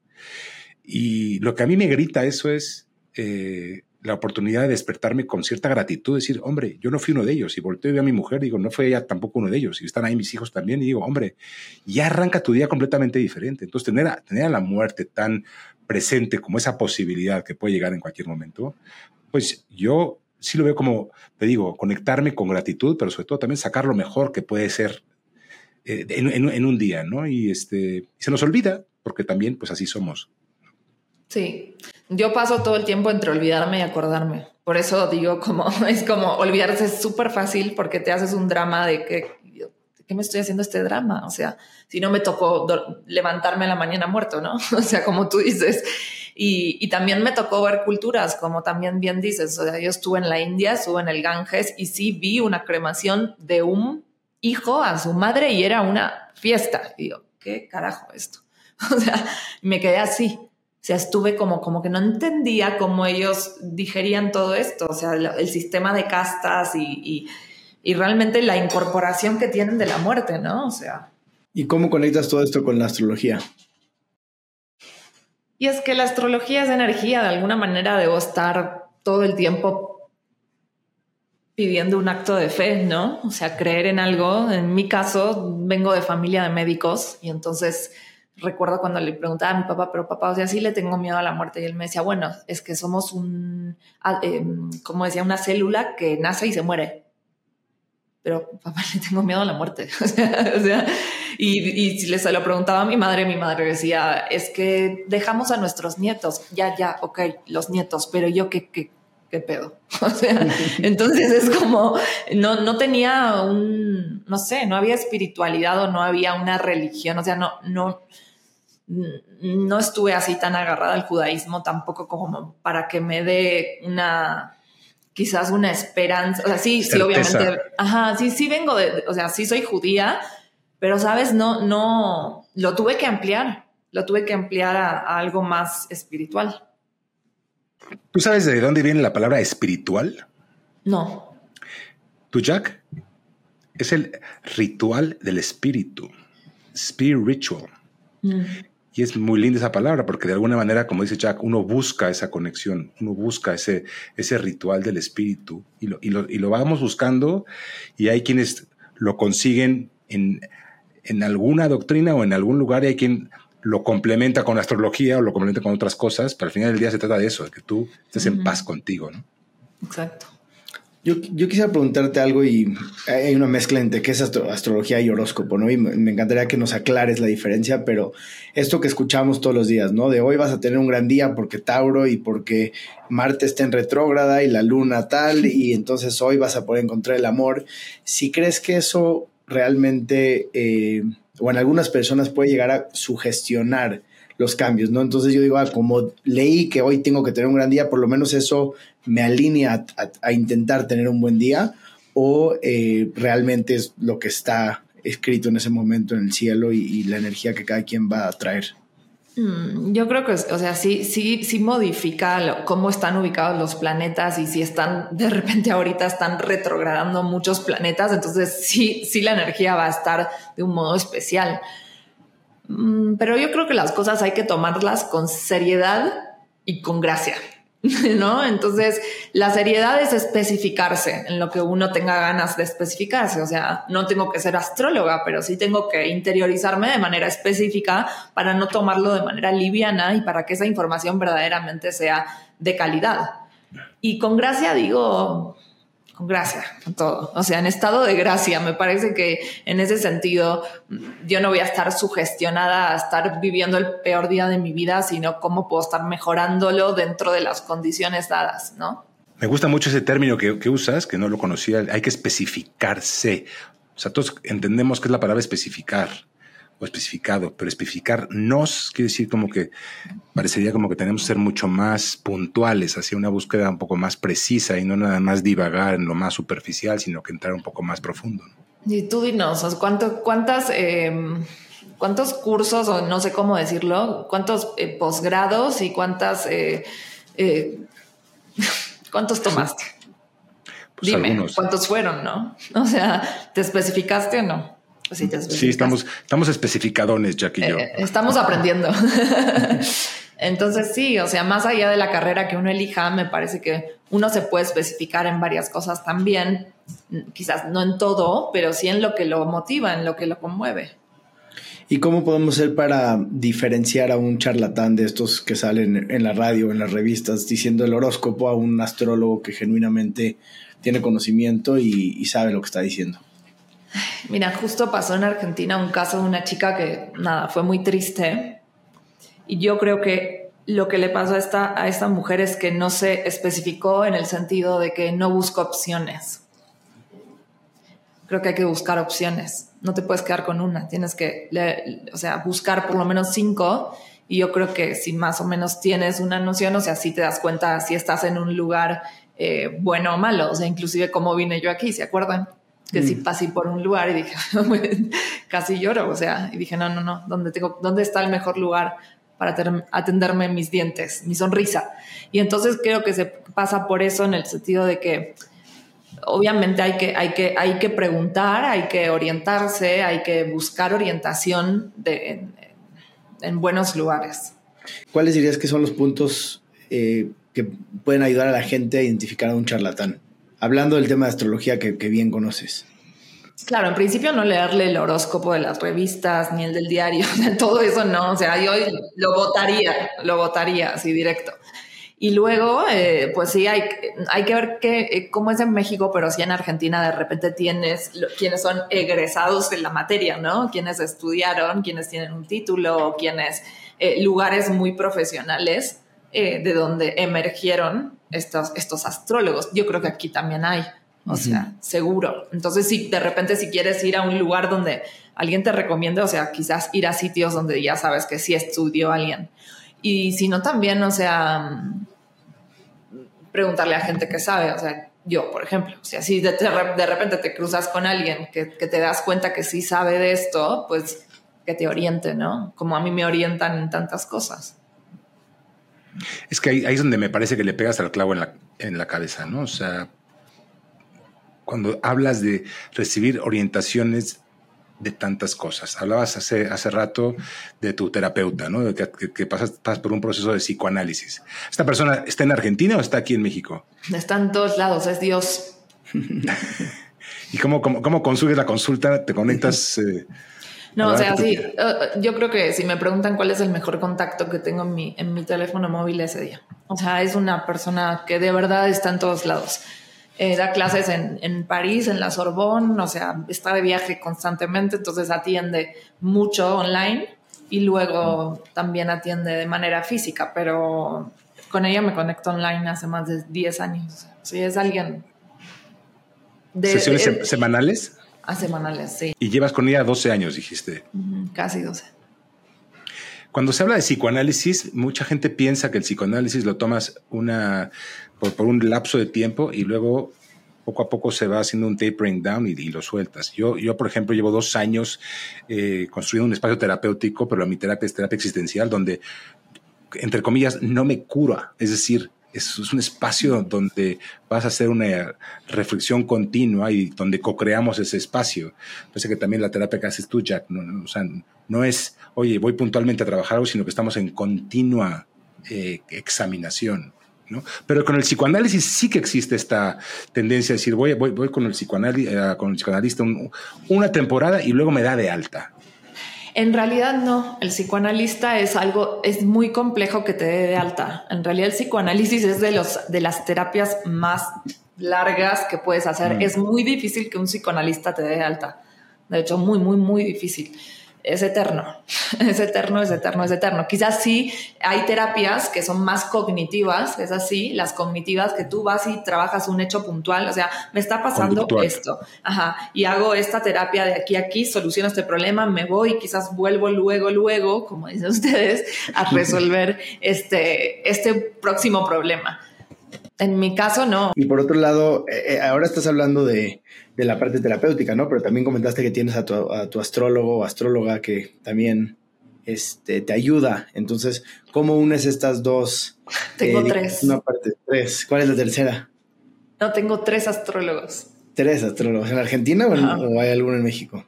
Y lo que a mí me grita eso es eh, la oportunidad de despertarme con cierta gratitud, decir, hombre, yo no fui uno de ellos. Y volteo y veo a mi mujer y digo, no fue ella tampoco uno de ellos. Y están ahí mis hijos también. Y digo, hombre, ya arranca tu día completamente diferente. Entonces, tener a, tener a la muerte tan presente como esa posibilidad que puede llegar en cualquier momento, pues yo sí lo veo como, te digo, conectarme con gratitud, pero sobre todo también sacar lo mejor que puede ser eh, en, un día, ¿no? Y este, se nos olvida, porque también, pues así somos. Sí, yo paso todo el tiempo entre olvidarme y acordarme. Por eso digo, como [LAUGHS] es como olvidarse es súper fácil porque te haces un drama de que qué me estoy haciendo este drama? O sea, si no me tocó levantarme a la mañana muerto, ¿no? [LAUGHS] O sea, como tú dices. Y, también me tocó ver culturas, como también bien dices. O sea, yo estuve en la India, estuve en el Ganges y sí vi una cremación de un hijo a su madre y era una fiesta. Y yo, ¿qué carajo esto? [LAUGHS] O sea, me quedé así. O sea, estuve como, como que no entendía cómo ellos digerían todo esto. O sea, el, sistema de castas y y realmente la incorporación que tienen de la muerte, ¿no? O sea. ¿Y cómo conectas todo esto con la astrología? Y es que la astrología es energía, de alguna manera debo estar todo el tiempo pidiendo un acto de fe, ¿no? O sea, creer en algo. En mi caso, vengo de familia de médicos y entonces recuerdo cuando le preguntaba a mi papá, pero papá, o sea, sí le tengo miedo a la muerte. Y él me decía, bueno, es que somos un, em, como decía, una célula que nace y se muere pero papá, [LAUGHS] le tengo miedo a la muerte. [LAUGHS] o sea, y, y, si les lo preguntaba a mi madre, mi madre decía, es que dejamos a nuestros nietos, ya, ya, ok, los nietos, pero yo qué, qué, qué pedo. [LAUGHS] O sea, [LAUGHS] entonces es como, no, no tenía un, no sé, no había espiritualidad o no había una religión, o sea, no, no, no estuve así tan agarrada al judaísmo tampoco como para que me dé una quizás una esperanza, o sea, sí, sí, obviamente, ajá, sí, sí vengo de, o sea, sí soy judía, pero sabes, no, no, lo tuve que ampliar, lo tuve que ampliar a, algo más espiritual. ¿Tú sabes de dónde viene la palabra espiritual? No. ¿Tú, Jack? Es el ritual del espíritu. spiritual. Mm. Y es muy linda esa palabra porque de alguna manera, como dice Jack, uno busca esa conexión, uno busca ese, ese ritual del espíritu y lo, y lo, y lo vamos buscando y hay quienes lo consiguen en, en alguna doctrina o en algún lugar y hay quien lo complementa con astrología o lo complementa con otras cosas, pero al final del día se trata de eso, de que tú estés en paz contigo, ¿no? Exacto. Yo, yo, quisiera preguntarte algo y hay una mezcla entre qué es astrología y horóscopo, ¿no? Y me encantaría que nos aclares la diferencia, pero esto que escuchamos todos los días, ¿no? De hoy vas a tener un gran día porque Tauro y porque Marte está en retrógrada y la luna tal, [LAUGHS] y entonces hoy vas a poder encontrar el amor. Si crees que eso realmente, eh, o en algunas personas puede llegar a sugestionar los cambios, ¿no? Entonces yo digo, ah, como leí que hoy tengo que tener un gran día, por lo menos eso me alinea a, intentar tener un buen día, o eh, realmente es lo que está escrito en ese momento en el cielo y, la energía que cada quien va a traer. Mm, yo creo que, o sea, sí, sí, sí modifica cómo están ubicados los planetas y si están, de repente ahorita están retrogradando muchos planetas, entonces sí, sí la energía va a estar de un modo especial. Mm, pero yo creo que las cosas hay que tomarlas con seriedad y con gracia. [LAUGHS] ¿no? Entonces, la seriedad es especificarse en lo que uno tenga ganas de especificarse. O sea, no tengo que ser astróloga, pero sí tengo que interiorizarme de manera específica para no tomarlo de manera liviana y para que esa información verdaderamente sea de calidad. Y con gracia digo, con gracia, con todo. O sea, en estado de gracia. Me parece que en ese sentido yo no voy a estar sugestionada a estar viviendo el peor día de mi vida, sino cómo puedo estar mejorándolo dentro de las condiciones dadas, ¿no? Me gusta mucho ese término que, usas, que no lo conocía. Hay que especificarse. O sea, todos entendemos que es la palabra especificar especificado, pero especificar nos quiere decir como que parecería como que tenemos que ser mucho más puntuales hacia una búsqueda un poco más precisa y no nada más divagar en lo más superficial, sino que entrar un poco más profundo. Y tú dinos, ¿cuánto, cuántas, em, cuántos cursos, o no sé cómo decirlo, cuántos eh, posgrados y cuántas, eh, eh, [LAUGHS] cuántos tomaste? Pues Dime, ¿cuántos fueron, no? O sea, ¿te especificaste o no? Sí, estamos, estamos especificadones, Jack y yo. Eh, estamos aprendiendo. [LAUGHS] Entonces sí, o sea, más allá de la carrera que uno elija, me parece que uno se puede especificar en varias cosas también, quizás no en todo, pero sí en lo que lo motiva, en lo que lo conmueve. ¿Y cómo podemos hacer para diferenciar a un charlatán de estos que salen en la radio, en las revistas, diciendo el horóscopo a un astrólogo que genuinamente tiene conocimiento y sabe lo que está diciendo? Mira, justo pasó en Argentina un caso de una chica que, nada, fue muy triste. Y yo creo que lo que le pasó a esta, a esta mujer es que no se especificó en el sentido de que no buscó opciones. Creo que hay que buscar opciones. No te puedes quedar con una. Tienes que, o sea, buscar por lo menos cinco. Y yo creo que si más o menos tienes una noción, o sea, si te das cuenta si estás en un lugar eh, bueno o malo. O sea, inclusive cómo vine yo aquí, ¿se acuerdan? Que sí mm. pasé por un lugar y dije, [LAUGHS] casi lloro, o sea, y dije, no, no, no, ¿dónde, tengo, ¿dónde está el mejor lugar para atenderme mis dientes, mi sonrisa? Y entonces creo que se pasa por eso en el sentido de que obviamente hay que, hay que, hay que preguntar, hay que orientarse, hay que buscar orientación de, en, buenos lugares. ¿Cuáles dirías que son los puntos eh, que pueden ayudar a la gente a identificar a un charlatán? Hablando del tema de astrología que, bien conoces. Claro, en principio no leerle el horóscopo de las revistas ni el del diario, [LAUGHS] todo eso no, o sea, yo lo votaría, lo votaría así directo. Y luego, eh, pues sí, hay, hay que ver qué, eh, cómo es en México, pero sí en Argentina de repente tienes quienes son egresados de la materia, ¿no? Quienes estudiaron, quienes tienen un título, quienes, eh, lugares muy profesionales de donde emergieron estos, estos astrólogos. Yo creo que aquí también hay, o sea, seguro. Entonces, si de repente si quieres ir a un lugar donde alguien te recomiende, o sea, quizás ir a sitios donde ya sabes que sí estudió alguien. Y si no, también, o sea, preguntarle a gente que sabe, o sea, yo, por ejemplo, o sea, si de, de repente te cruzas con alguien que, que, te das cuenta que sí sabe de esto, pues que te oriente, ¿no? Como a mí me orientan en tantas cosas. Es que ahí, es donde me parece que le pegas al clavo en la, en la cabeza, ¿no? O sea, cuando hablas de recibir orientaciones de tantas cosas. Hablabas hace, hace rato de tu terapeuta, ¿no? De que, pasas, por un proceso de psicoanálisis. ¿Esta persona está en Argentina o está aquí en México? Está en todos lados, es Dios. [LAUGHS] [LAUGHS] ¿Y cómo, cómo, cómo consigues la consulta? ¿Te conectas? Eh, [LAUGHS] no, o sea, sí, eh, yo creo que si me preguntan cuál es el mejor contacto que tengo en mi, en mi teléfono móvil ese día. O sea, es una persona que de verdad está en todos lados. Eh, da clases en, en, París, en la Sorbonne, o sea, está de viaje constantemente, entonces atiende mucho online y luego también atiende de manera física, pero con ella me conecto online hace más de 10 años. Sí, es alguien... De, ¿Sesiones semanales? A semanales, sí. Y llevas con ella 12 años, dijiste. casi 12. Cuando se habla de psicoanálisis, mucha gente piensa que el psicoanálisis lo tomas una, por, un lapso de tiempo y luego poco a poco se va haciendo un tapering down y, lo sueltas. Yo, yo, por ejemplo, llevo dos años eh, construyendo un espacio terapéutico, pero mi terapia es terapia existencial, donde, entre comillas, no me cura. Es decir, es, un espacio donde vas a hacer una reflexión continua y donde co-creamos ese espacio. Parece que también la terapia que haces tú, Jack, no, o sea, no es, oye, voy puntualmente a trabajar, sino que estamos en continua eh, examinación. ¿no? Pero con el psicoanálisis sí que existe esta tendencia a decir, voy, voy, voy con, el psicoanalista, eh, con el psicoanalista una temporada y luego me da de alta. En realidad no, el psicoanalista es algo, es muy complejo que te dé de alta. En realidad el psicoanálisis es de, los, de las terapias más largas que puedes hacer. Mm. Es muy difícil que un psicoanalista te dé de alta. De hecho, muy, muy, muy difícil es eterno, [LAUGHS] es eterno, es eterno, es eterno. Quizás sí hay terapias que son más cognitivas, es así, las cognitivas que tú vas y trabajas un hecho puntual, o sea, me está pasando esto, ajá, y hago esta terapia de aquí a aquí, soluciono este problema, me voy y quizás vuelvo luego, luego, como dicen [LAUGHS] ustedes, a resolver este, este próximo problema. En mi caso, no. Y por otro lado, eh, eh, ahora estás hablando de, la parte terapéutica, ¿no? Pero también comentaste que tienes a tu, astrólogo o astróloga que también este, te ayuda. Entonces, ¿cómo unes estas dos? Tengo eh, tres. Una parte, tres. ¿Cuál es la tercera? No, tengo tres astrólogos. Tres astrólogos. ¿En Argentina o, hay alguno en México?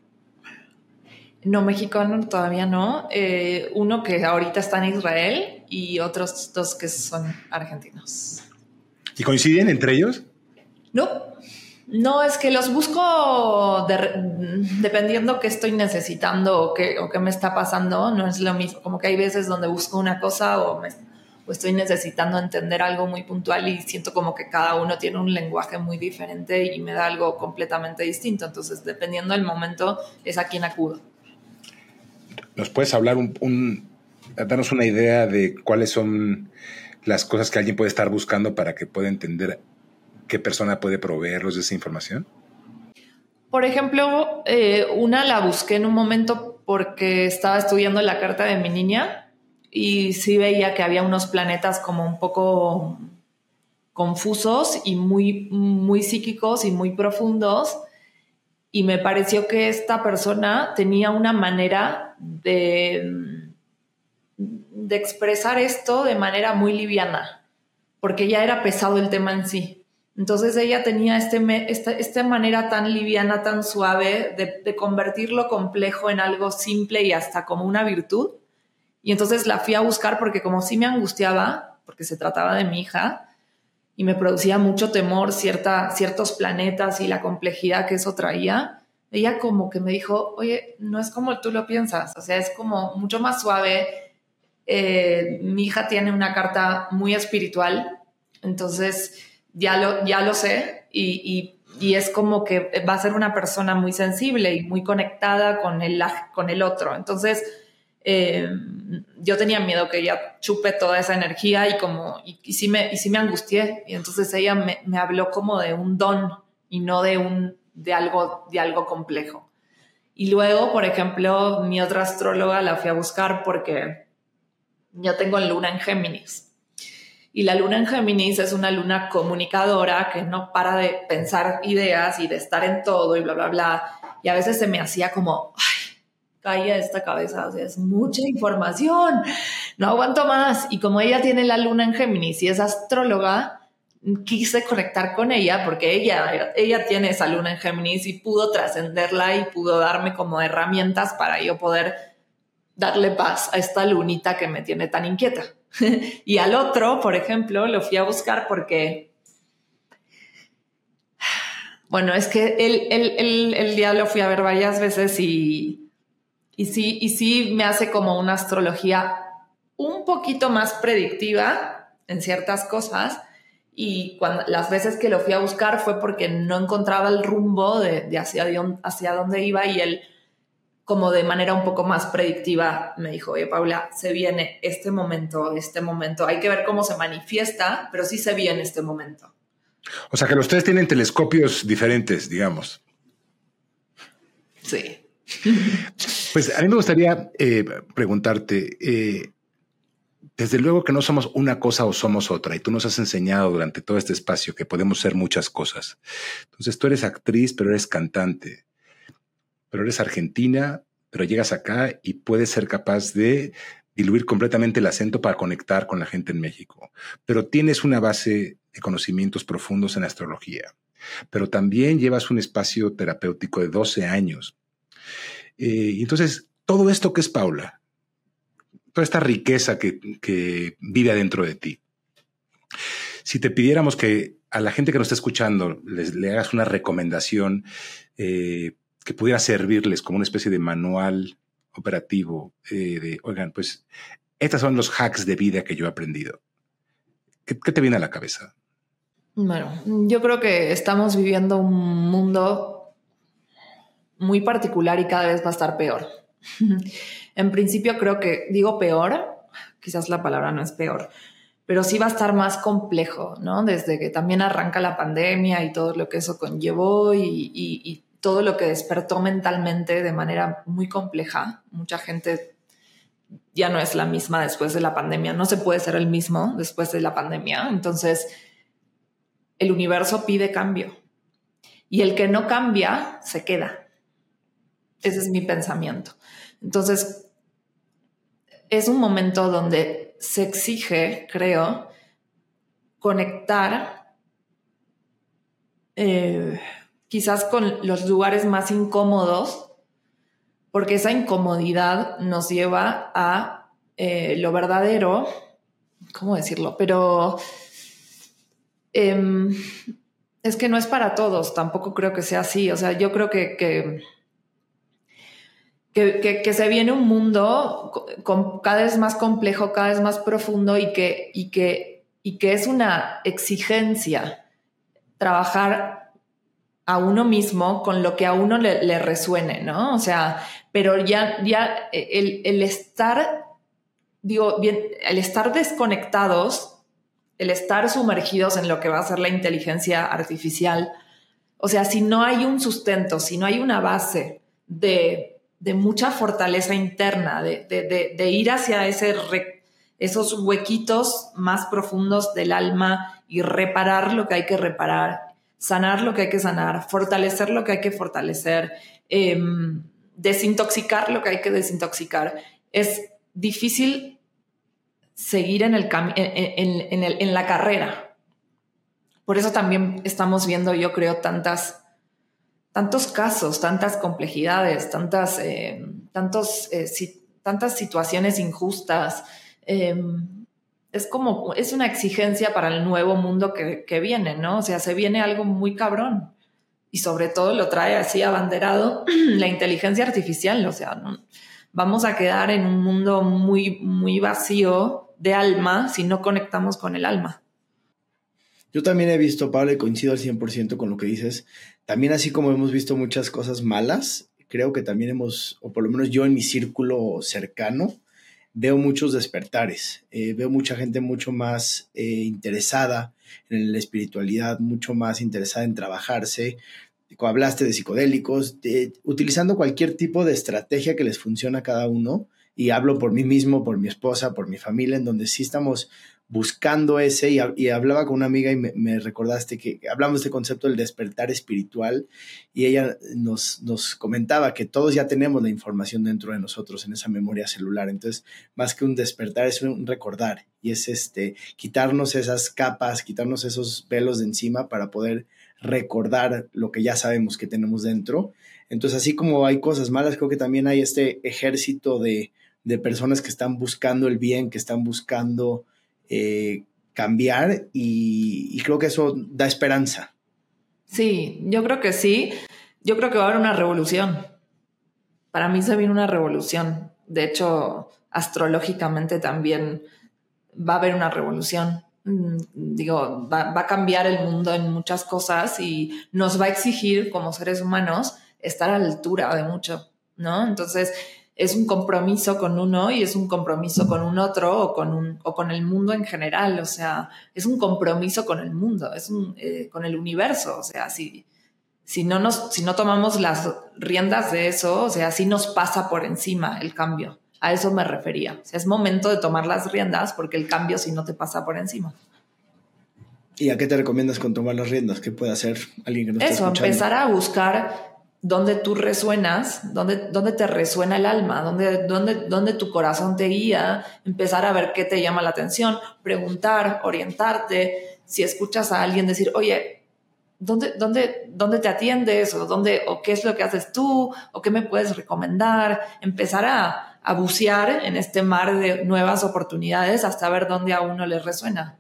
No, mexicano todavía no. uno que ahorita está en Israel y otros dos que son argentinos. ¿Y coinciden entre ellos? No, no, es que los busco dependiendo qué estoy necesitando o qué, o qué me está pasando, no es lo mismo, como que hay veces donde busco una cosa o, o estoy necesitando entender algo muy puntual y siento como que cada uno tiene un lenguaje muy diferente y me da algo completamente distinto, entonces dependiendo del momento es a quien acudo. ¿Nos puedes hablar un, un darnos una idea de cuáles son las cosas que alguien puede estar buscando para que pueda entender qué persona puede proveerlos de esa información? Por ejemplo, eh, una la busqué en un momento porque estaba estudiando la carta de mi niña y sí veía que había unos planetas como un poco confusos y muy, muy psíquicos y muy profundos. Y me pareció que esta persona tenía una manera de de expresar esto de manera muy liviana, porque ya era pesado el tema en sí. Entonces ella tenía este esta, manera tan liviana, tan suave de, de, convertir lo complejo en algo simple y hasta como una virtud. Y entonces la fui a buscar porque como sí me angustiaba, porque se trataba de mi hija, y me producía mucho temor cierta, ciertos planetas y la complejidad que eso traía, ella como que me dijo, oye, no es como tú lo piensas, o sea, es como mucho más suave, eh, mi hija tiene una carta muy espiritual, entonces ya lo, ya lo sé y, es como que va a ser una persona muy sensible y muy conectada con el, con el otro. Entonces, eh, yo tenía miedo que ella chupe toda esa energía y como, y, sí, me, y sí me angustié. Y entonces ella me, me, habló como de un don y no de, un, de, algo, de algo complejo. Y luego, por ejemplo, mi otra astróloga la fui a buscar porque yo tengo luna en Géminis. Y la luna en Géminis es una luna comunicadora que no para de pensar ideas y de estar en todo y bla, bla, bla. Y a veces se me hacía como, ay, caía esta cabeza, o sea, es mucha información, no aguanto más. Y como ella tiene la luna en Géminis y es astróloga, quise conectar con ella porque ella, ella tiene esa luna en Géminis y pudo trascenderla y pudo darme como herramientas para yo poder darle paz a esta lunita que me tiene tan inquieta. [LAUGHS] y al otro, por ejemplo, lo fui a buscar porque, bueno, es que el, el, el, día lo fui a ver varias veces y, y, sí, y sí me hace como una astrología un poquito más predictiva en ciertas cosas. Y cuando, las veces que lo fui a buscar fue porque no encontraba el rumbo de, hacia, hacia dónde iba y él como de manera un poco más predictiva, me dijo, oye, Paula, se viene este momento, este momento. Hay que ver cómo se manifiesta, pero sí se viene este momento. O sea que los tres tienen telescopios diferentes, digamos. Sí. [LAUGHS] Pues a mí me gustaría eh, preguntarte, eh, desde luego que no somos una cosa o somos otra, y tú nos has enseñado durante todo este espacio que podemos ser muchas cosas. Entonces tú eres actriz, pero eres cantante pero eres argentina, pero llegas acá y puedes ser capaz de diluir completamente el acento para conectar con la gente en México. Pero tienes una base de conocimientos profundos en astrología, pero también llevas un espacio terapéutico de 12 años. Eh, entonces, todo esto que es Paula, toda esta riqueza que, vive adentro de ti, si te pidiéramos que a la gente que nos está escuchando les, le hagas una recomendación eh, que pudiera servirles como una especie de manual operativo eh, de, oigan, pues estos son los hacks de vida que yo he aprendido. ¿Qué, ¿Qué, te viene a la cabeza? Bueno, yo creo que estamos viviendo un mundo muy particular y cada vez va a estar peor. [LAUGHS] en principio creo que digo peor, quizás la palabra no es peor, pero sí va a estar más complejo, ¿no? Desde que también arranca la pandemia y todo lo que eso conllevó y, y, y todo lo que despertó mentalmente de manera muy compleja. Mucha gente ya no es la misma después de la pandemia, no se puede ser el mismo después de la pandemia. Entonces, el universo pide cambio y el que no cambia se queda. Ese es mi pensamiento. Entonces, es un momento donde se exige, creo, conectar. Eh, quizás con los lugares más incómodos, porque esa incomodidad nos lleva a eh, lo verdadero, ¿cómo decirlo? Pero em, es que no es para todos, tampoco creo que sea así, o sea, yo creo que, que que, se viene un mundo cada vez más complejo, cada vez más profundo y que, y que, y que es una exigencia trabajar a uno mismo con lo que a uno le, resuene, ¿no? O sea, pero ya, ya el, el, estar, digo, bien, el estar desconectados, el estar sumergidos en lo que va a ser la inteligencia artificial, o sea, si no hay un sustento, si no hay una base de, de mucha fortaleza interna, de, de, de ir hacia ese esos huequitos más profundos del alma y reparar lo que hay que reparar sanar lo que hay que sanar, fortalecer lo que hay que fortalecer, em, desintoxicar lo que hay que desintoxicar. Es difícil seguir en, el, en, la carrera. Por eso también estamos viendo, yo creo, tantas, tantos casos, tantas complejidades, tantas, em, tantos, eh, tantas situaciones injustas. Em, es como, es una exigencia para el nuevo mundo que, viene, ¿no? O sea, se viene algo muy cabrón. Y sobre todo lo trae así abanderado [CLEARS THROAT] la inteligencia artificial. O sea, vamos a quedar en un mundo muy, muy vacío de alma si no conectamos con el alma. Yo también he visto, Pablo, y coincido al 100% con lo que dices. También así como hemos visto muchas cosas malas, creo que también hemos, o por lo menos yo en mi círculo cercano, veo muchos despertares, eh, veo mucha gente mucho más eh, interesada en la espiritualidad, mucho más interesada en trabajarse. Hablaste de psicodélicos, utilizando cualquier tipo de estrategia que les funcione a cada uno, y hablo por mí mismo, por mi esposa, por mi familia, en donde sí estamos buscando ese y, hablaba con una amiga y me, recordaste que hablamos de este concepto del despertar espiritual y ella nos, nos comentaba que todos ya tenemos la información dentro de nosotros en esa memoria celular. Entonces, más que un despertar es un recordar y es este quitarnos esas capas, quitarnos esos velos de encima para poder recordar lo que ya sabemos que tenemos dentro. Entonces, así como hay cosas malas, creo que también hay este ejército de, de personas que están buscando el bien, que están buscando eh, cambiar y, creo que eso da esperanza. Sí, yo creo que sí. Yo creo que va a haber una revolución. Para mí se viene una revolución. De hecho, astrológicamente también va a haber una revolución. Mm, digo, va, va, a cambiar el mundo en muchas cosas y nos va a exigir como seres humanos estar a la altura de mucho, ¿no? Entonces, es un compromiso con uno y es un compromiso con un otro o con, un, o con el mundo en general. O sea, es un compromiso con el mundo, es un, eh, con el universo. O sea, si, si, no nos, si no tomamos las riendas de eso, o sea, si nos pasa por encima el cambio. A eso me refería. O sea, es momento de tomar las riendas porque el cambio si no te pasa por encima. ¿Y a qué te recomiendas con tomar las riendas? ¿Qué puede hacer alguien que no Eso, empezar a buscar donde tú resuenas, donde, donde te resuena el alma, donde, donde, donde tu corazón te guía, empezar a ver qué te llama la atención, preguntar, orientarte, si escuchas a alguien decir, oye, ¿dónde, dónde, dónde te atiendes? ¿O, dónde, ¿O qué es lo que haces tú? ¿O qué me puedes recomendar? Empezar a, a bucear en este mar de nuevas oportunidades hasta ver dónde a uno le resuena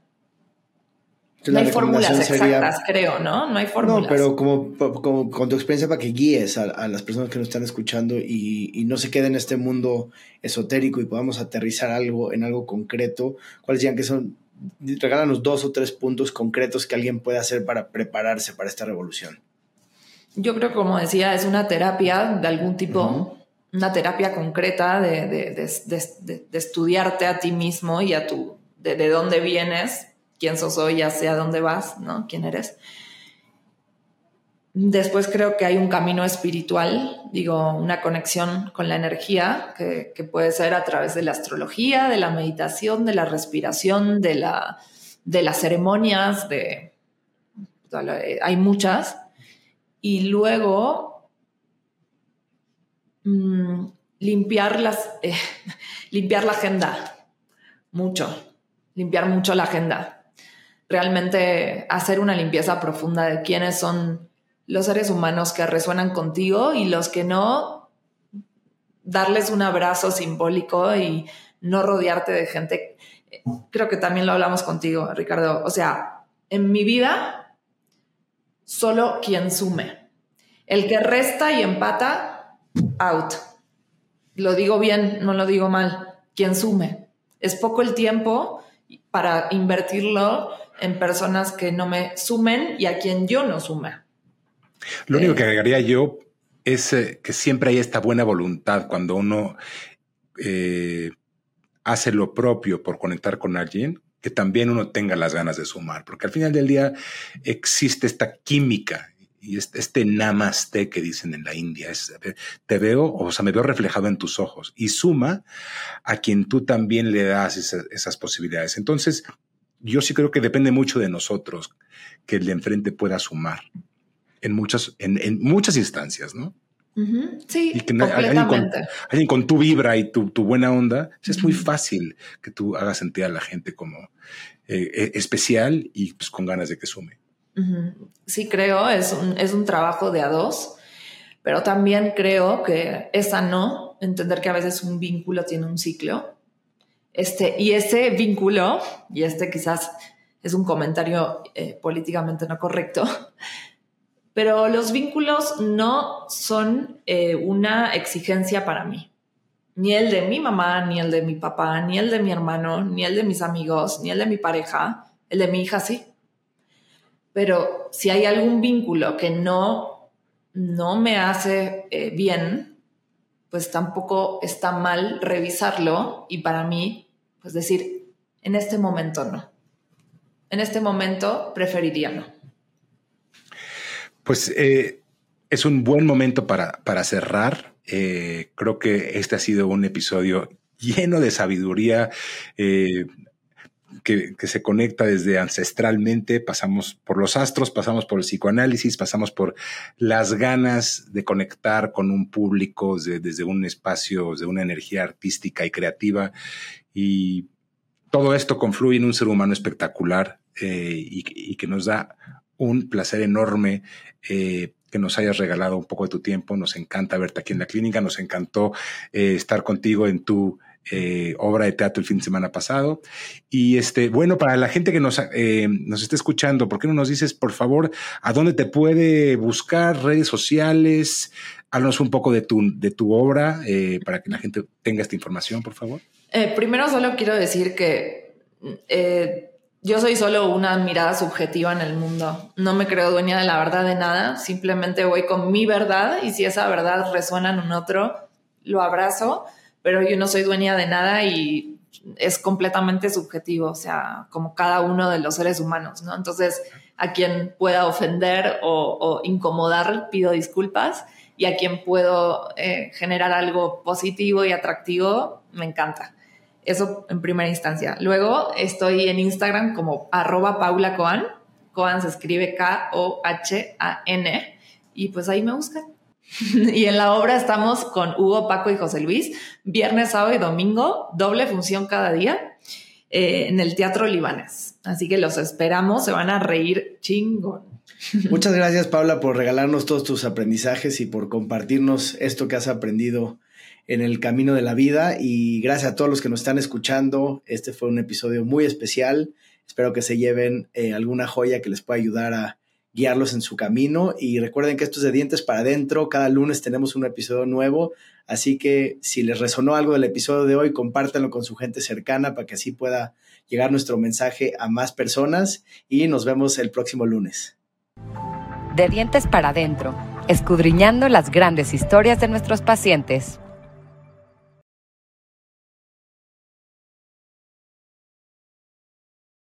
no hay fórmulas exactas, creo, ¿no? No hay fórmulas. No, pero como, con tu experiencia para que guíes a, las personas que nos están escuchando y, no se quede en este mundo esotérico y podamos aterrizar algo en algo concreto, ¿cuáles dirían que son? Regálanos dos o tres puntos concretos que alguien puede hacer para prepararse para esta revolución. Yo creo, como decía, es una terapia de algún tipo, una terapia concreta de, de, estudiarte a ti mismo y a tu, de dónde vienes quién sos hoy, sea dónde vas, ¿no? ¿Quién eres? Después creo que hay un camino espiritual, digo, una conexión con la energía que, puede ser a través de la astrología, de la meditación, de la respiración, de, la, de las ceremonias, de, hay muchas. Y luego mm, limpiar, eh, [LAUGHS] limpiar la agenda, mucho, limpiar mucho la agenda realmente hacer una limpieza profunda de quiénes son los seres humanos que resuenan contigo y los que no, darles un abrazo simbólico y no rodearte de gente. Creo que también lo hablamos contigo, Ricardo. O sea, en mi vida, solo quien sume. El que resta y empata, out. Lo digo bien, no lo digo mal. Quien sume. Es poco el tiempo para invertirlo en personas que no me sumen y a quien yo no sume. Lo único que eh, agregaría yo es eh, que siempre hay esta buena voluntad cuando uno eh, hace lo propio por conectar con alguien, que también uno tenga las ganas de sumar, porque al final del día existe esta química y este, este namaste que dicen en la India, es, te veo, o sea, me veo reflejado en tus ojos y suma a quien tú también le das esas posibilidades. Entonces, yo sí creo que depende mucho de nosotros que el de enfrente pueda sumar en muchas, en, muchas instancias, ¿no? Sí, y que alguien, con, alguien, con, tu vibra y tu, buena onda, es muy fácil que tú hagas sentir a la gente como eh, eh, especial y pues con ganas de que sume. Sí, creo, es un, es un trabajo de a dos, pero también creo que es sano entender que a veces un vínculo tiene un ciclo este, y ese vínculo, y este quizás es un comentario eh, políticamente no correcto, [LAUGHS] pero los vínculos no son eh, una exigencia para mí. Ni el de mi mamá, ni el de mi papá, ni el de mi hermano, ni el de mis amigos, ni el de mi pareja, el de mi hija sí. Pero si hay algún vínculo que no, no me hace eh, bien, pues tampoco está mal revisarlo y para mí es decir, en este momento no. En este momento preferiría no. Pues eh, es un buen momento para, para cerrar. Eh, creo que este ha sido un episodio lleno de sabiduría. Eh, que, se conecta desde ancestralmente, pasamos por los astros, pasamos por el psicoanálisis, pasamos por las ganas de conectar con un público desde un espacio, de una energía artística y creativa. Y todo esto confluye en un ser humano espectacular eh, y, que nos da un placer enorme eh, que nos hayas regalado un poco de tu tiempo. Nos encanta verte aquí en la clínica, nos encantó eh, estar contigo en tu eh, obra de teatro el fin de semana pasado. Y este, bueno, para la gente que nos, eh, nos esté escuchando, ¿por qué no nos dices, por favor, a dónde te puede buscar, redes sociales? Háblanos un poco de tu, de tu obra para que la gente tenga esta información, por favor. primero solo quiero decir que yo soy solo una mirada subjetiva en el mundo. No me creo dueña de la verdad de nada. Simplemente voy con mi verdad y si esa verdad resuena en un otro, lo abrazo. Pero yo no soy dueña de nada y es completamente subjetivo, o sea, como cada uno de los seres humanos, ¿no? Entonces, a quien pueda ofender o, incomodar, pido disculpas y a quien puedo eh, generar algo positivo y atractivo, me encanta. Eso en primera instancia. Luego estoy en Instagram como arroba Paula Coan. Se escribe K-O-H-A-N. Y pues ahí me buscan. [LAUGHS] y en la obra estamos con Hugo, Paco y José Luis. Viernes, sábado y domingo, doble función cada día eh, en el Teatro Libanes. Así que los esperamos, se van a reír chingón. Muchas gracias, Paula, por regalarnos todos tus aprendizajes y por compartirnos esto que has aprendido en el camino de la vida y gracias a todos los que nos están escuchando. Este fue un episodio muy especial. Espero que se lleven eh, alguna joya que les pueda ayudar a guiarlos en su camino y recuerden que esto es de dientes para adentro. Cada lunes tenemos un episodio nuevo, así que si les resonó algo del episodio de hoy, compártanlo con su gente cercana para que así pueda llegar nuestro mensaje a más personas y nos vemos el próximo lunes. De dientes para adentro, escudriñando las grandes historias de nuestros pacientes.